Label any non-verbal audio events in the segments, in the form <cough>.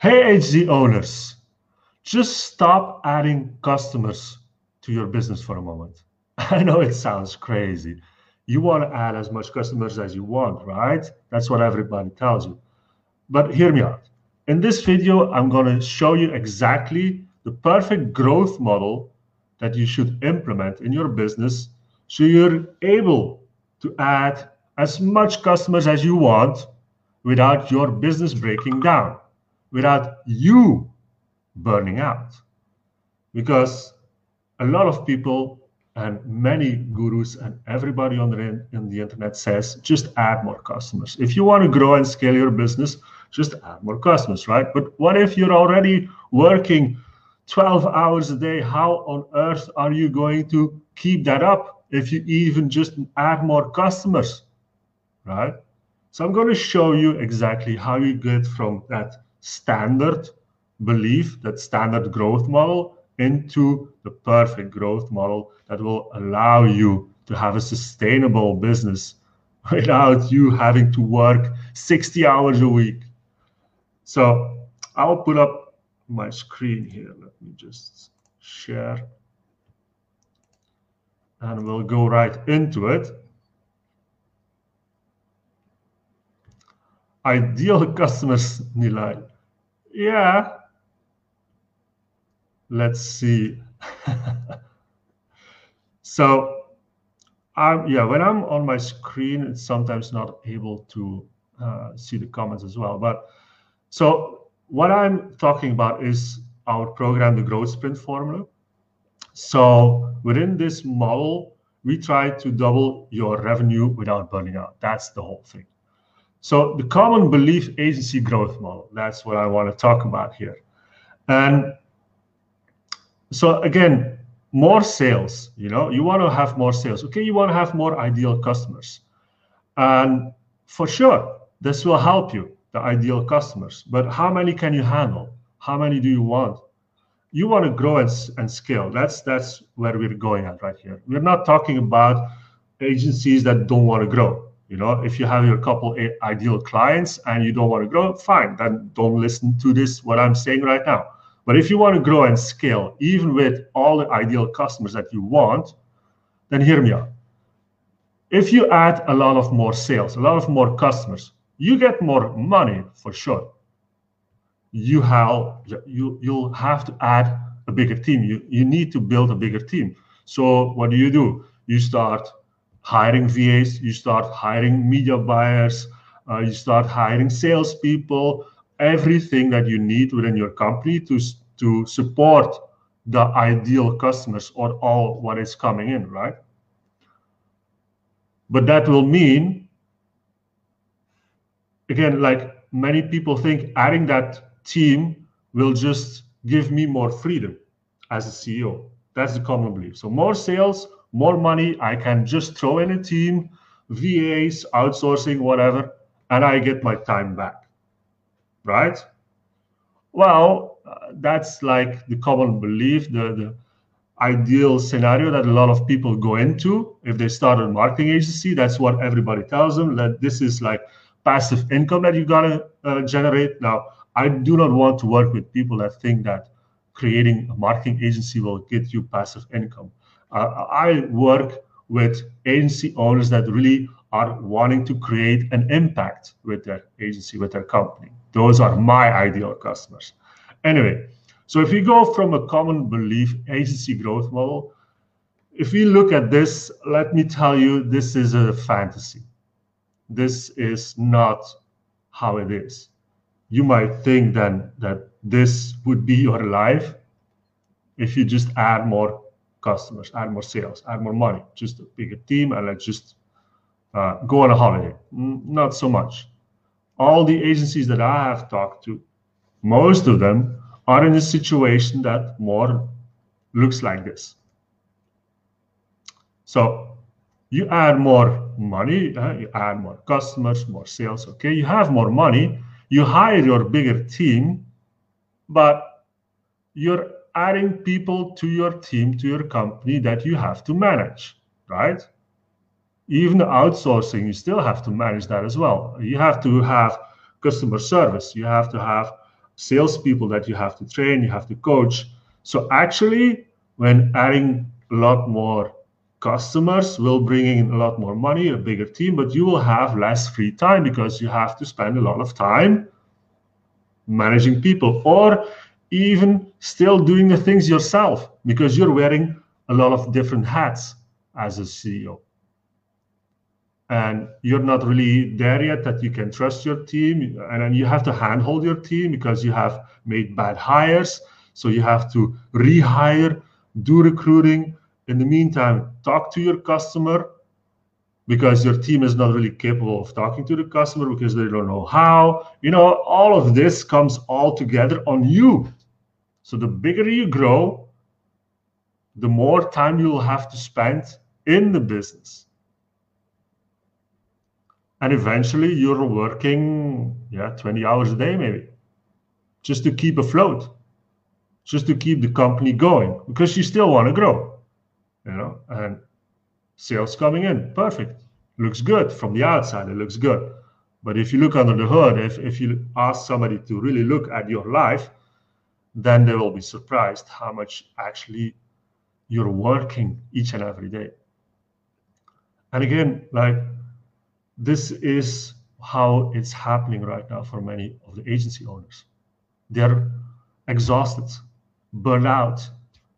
Hey, agency owners, just stop adding customers to your business for a moment. <laughs> I know it sounds crazy. You want to add as much customers as you want, right? That's what everybody tells you. But hear me out. In this video, I'm going to show you exactly the perfect growth model that you should implement in your business so you're able to add as much customers as you want without your business breaking down, without you burning out. Because a lot of people and many gurus and everybody on the, in the internet says just add more customers. If you want to grow and scale your business, just add more customers, right? But what if you're already working 12 hours a day? How on earth are you going to keep that up if you even just add more customers, right? So I'm going to show you exactly how you get from that standard belief, that standard growth model, into the perfect growth model that will allow you to have a sustainable business <laughs> without you having to work 60 hours a week. So I'll put up my screen here. Let me just share. And we'll go right into it. Ideal customers, Nilay. Yeah. Let's see. <laughs> so I'm, yeah, when I'm on my screen, it's sometimes not able to uh, see the comments as well. But so what I'm talking about is our program, the Growth Sprint Formula. So within this model, we try to double your revenue without burning out. That's the whole thing. So the common belief agency growth model, that's what I want to talk about here. And so again, more sales, you know, you want to have more sales. Okay, you want to have more ideal customers. And for sure, this will help you the ideal customers. But how many can you handle? How many do you want? You want to grow and, and scale. That's that's where we're going at right here. We're not talking about agencies that don't want to grow. You know, if you have your couple ideal clients and you don't want to grow, fine. Then don't listen to this what I'm saying right now. But if you want to grow and scale, even with all the ideal customers that you want, then hear me out. If you add a lot of more sales, a lot of more customers, you get more money for sure. You have you you'll have to add a bigger team. You you need to build a bigger team. So what do you do? You start hiring VAs. You start hiring media buyers. Uh, you start hiring salespeople. Everything that you need within your company to to support the ideal customers or all what is coming in, right? But that will mean again, like many people think adding that team will just give me more freedom as a CEO. That's the common belief. So more sales, more money. I can just throw in a team, VAs, outsourcing, whatever, and I get my time back. Right? Well, uh, that's like the common belief, the, the ideal scenario that a lot of people go into if they start a marketing agency. That's what everybody tells them that this is like passive income that you gotta uh, generate. Now, I do not want to work with people that think that creating a marketing agency will get you passive income. I work with agency owners that really are wanting to create an impact with their agency, with their company. Those are my ideal customers. Anyway, so if we go from a common belief agency growth model, if we look at this, let me tell you, this is a fantasy this is not how it is. You might think then that this would be your life if you just add more customers, add more sales, add more money, just a bigger team, and let's just uh, go on a holiday. Not so much. All the agencies that I have talked to, most of them are in a situation that more looks like this. So you add more money, uh, you add more customers, more sales. Okay, you have more money, you hire your bigger team, but you're adding people to your team, to your company that you have to manage, right? Even outsourcing, you still have to manage that as well. You have to have customer service, you have to have salespeople that you have to train, you have to coach. So actually, when adding a lot more customers will bring in a lot more money, a bigger team, but you will have less free time because you have to spend a lot of time managing people or even still doing the things yourself because you're wearing a lot of different hats as a CEO. And you're not really there yet that you can trust your team. And then you have to handhold your team because you have made bad hires. So you have to rehire, do recruiting, in the meantime, talk to your customer because your team is not really capable of talking to the customer because they don't know how. You know, all of this comes all together on you. So the bigger you grow, the more time you will have to spend in the business. And eventually you're working, yeah, 20 hours a day maybe, just to keep afloat, just to keep the company going because you still want to grow you know, and sales coming in, perfect, looks good from the outside, it looks good. But if you look under the hood, if, if you ask somebody to really look at your life, then they will be surprised how much actually you're working each and every day. And again, like this is how it's happening right now for many of the agency owners. They're exhausted, burned out,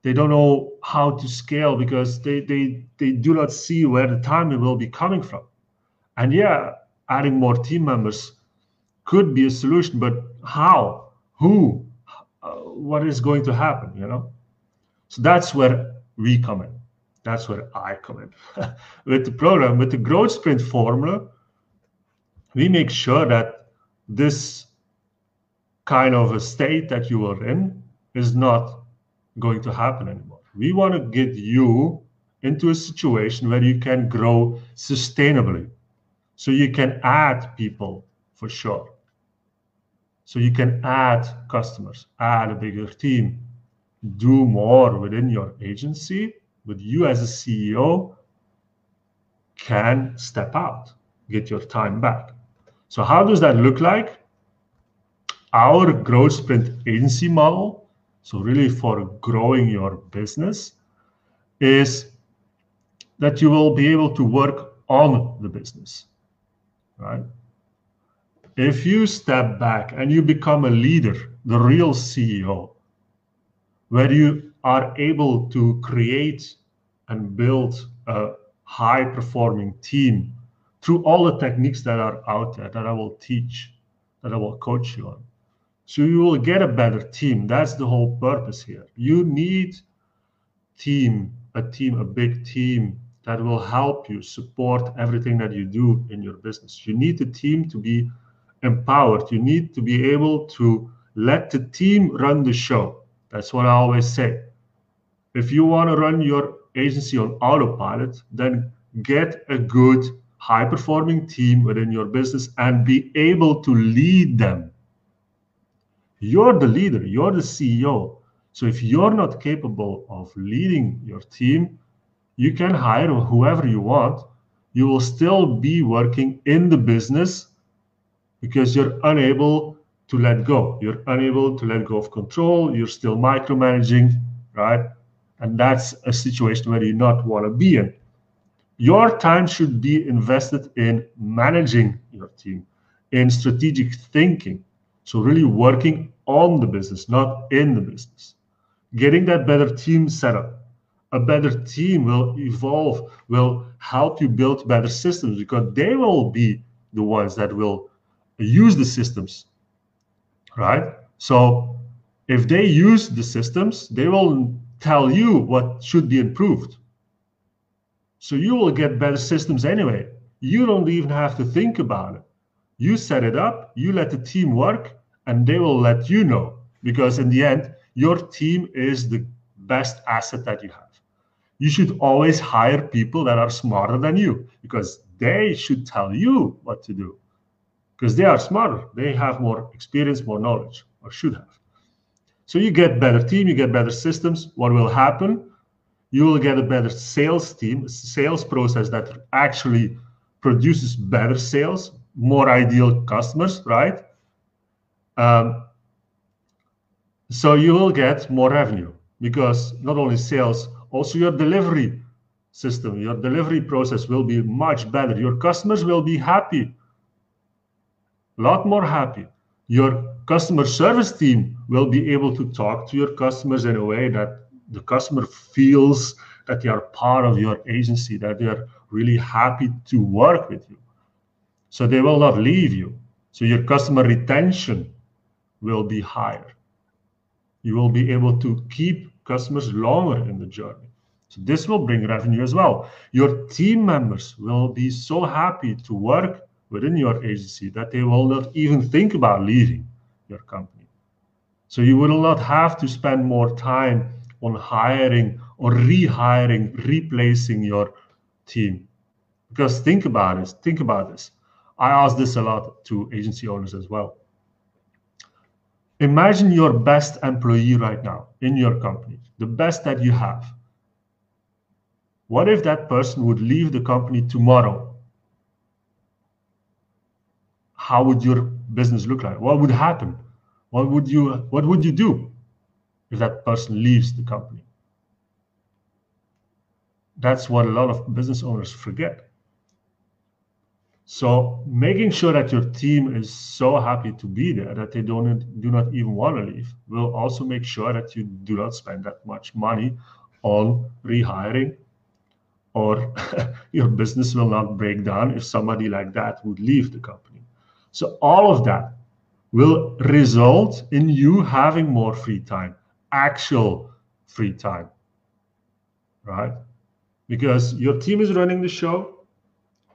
they don't know how to scale because they they they do not see where the time will be coming from and yeah adding more team members could be a solution but how who what is going to happen you know so that's where we come in that's where i come in <laughs> with the program with the growth sprint formula we make sure that this kind of a state that you are in is not going to happen anymore. We want to get you into a situation where you can grow sustainably. So you can add people for sure. So you can add customers, add a bigger team, do more within your agency, but you as a CEO can step out, get your time back. So how does that look like? Our growth sprint agency model so really for growing your business is that you will be able to work on the business right if you step back and you become a leader the real ceo where you are able to create and build a high performing team through all the techniques that are out there that i will teach that i will coach you on so you will get a better team. That's the whole purpose here. You need team, a team, a big team that will help you support everything that you do in your business. You need the team to be empowered. You need to be able to let the team run the show. That's what I always say. If you want to run your agency on autopilot, then get a good, high performing team within your business and be able to lead them you're the leader, you're the CEO. So if you're not capable of leading your team, you can hire whoever you want. You will still be working in the business because you're unable to let go. You're unable to let go of control. You're still micromanaging, right? And that's a situation where you not want to be in. Your time should be invested in managing your team, in strategic thinking. So really working on the business, not in the business. Getting that better team set up. A better team will evolve, will help you build better systems because they will be the ones that will use the systems, right? So if they use the systems, they will tell you what should be improved. So you will get better systems anyway. You don't even have to think about it. You set it up, you let the team work, and they will let you know because in the end your team is the best asset that you have you should always hire people that are smarter than you because they should tell you what to do because they are smarter. They have more experience more knowledge or should have. So you get better team you get better systems. What will happen? You will get a better sales team sales process that actually produces better sales more ideal customers right? Um, So you will get more revenue because not only sales, also your delivery system, your delivery process will be much better. Your customers will be happy, a lot more happy. Your customer service team will be able to talk to your customers in a way that the customer feels that they are part of your agency, that they are really happy to work with you. So they will not leave you. So your customer retention will be higher. You will be able to keep customers longer in the journey. So this will bring revenue as well. Your team members will be so happy to work within your agency that they will not even think about leaving your company. So you will not have to spend more time on hiring or rehiring, replacing your team. Because think about this, think about this. I ask this a lot to agency owners as well. Imagine your best employee right now in your company, the best that you have. What if that person would leave the company tomorrow? How would your business look like? What would happen? What would you what would you do if that person leaves the company? That's what a lot of business owners forget. So making sure that your team is so happy to be there that they don't do not even want to leave will also make sure that you do not spend that much money on rehiring or <laughs> your business will not break down if somebody like that would leave the company. So all of that will result in you having more free time, actual free time, right? Because your team is running the show,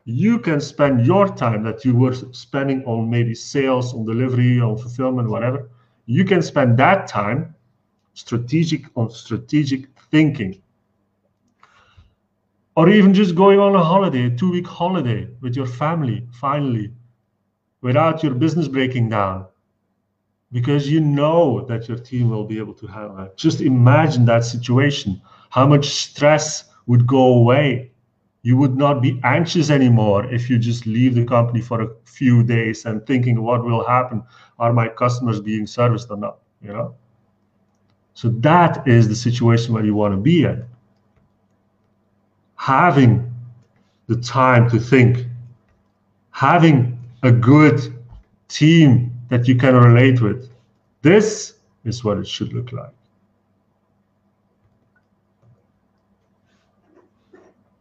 you can spend your time that you were spending on maybe sales, on delivery, on fulfillment, whatever. You can spend that time strategic on strategic thinking. Or even just going on a holiday, a two-week holiday with your family, finally, without your business breaking down. Because you know that your team will be able to handle that. Just imagine that situation, how much stress would go away you would not be anxious anymore if you just leave the company for a few days and thinking what will happen are my customers being serviced or not you know so that is the situation where you want to be in having the time to think having a good team that you can relate with this is what it should look like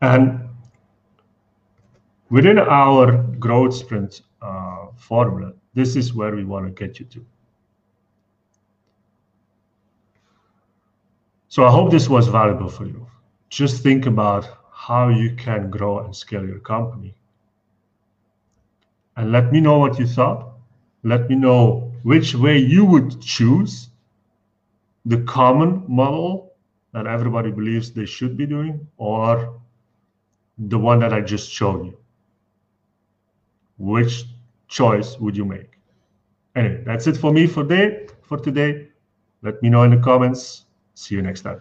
and Within our growth sprint uh, formula, this is where we want to get you to. So I hope this was valuable for you. Just think about how you can grow and scale your company. And let me know what you thought. Let me know which way you would choose the common model that everybody believes they should be doing or the one that I just showed you which choice would you make? Anyway, that's it for me for day for today. Let me know in the comments. See you next time.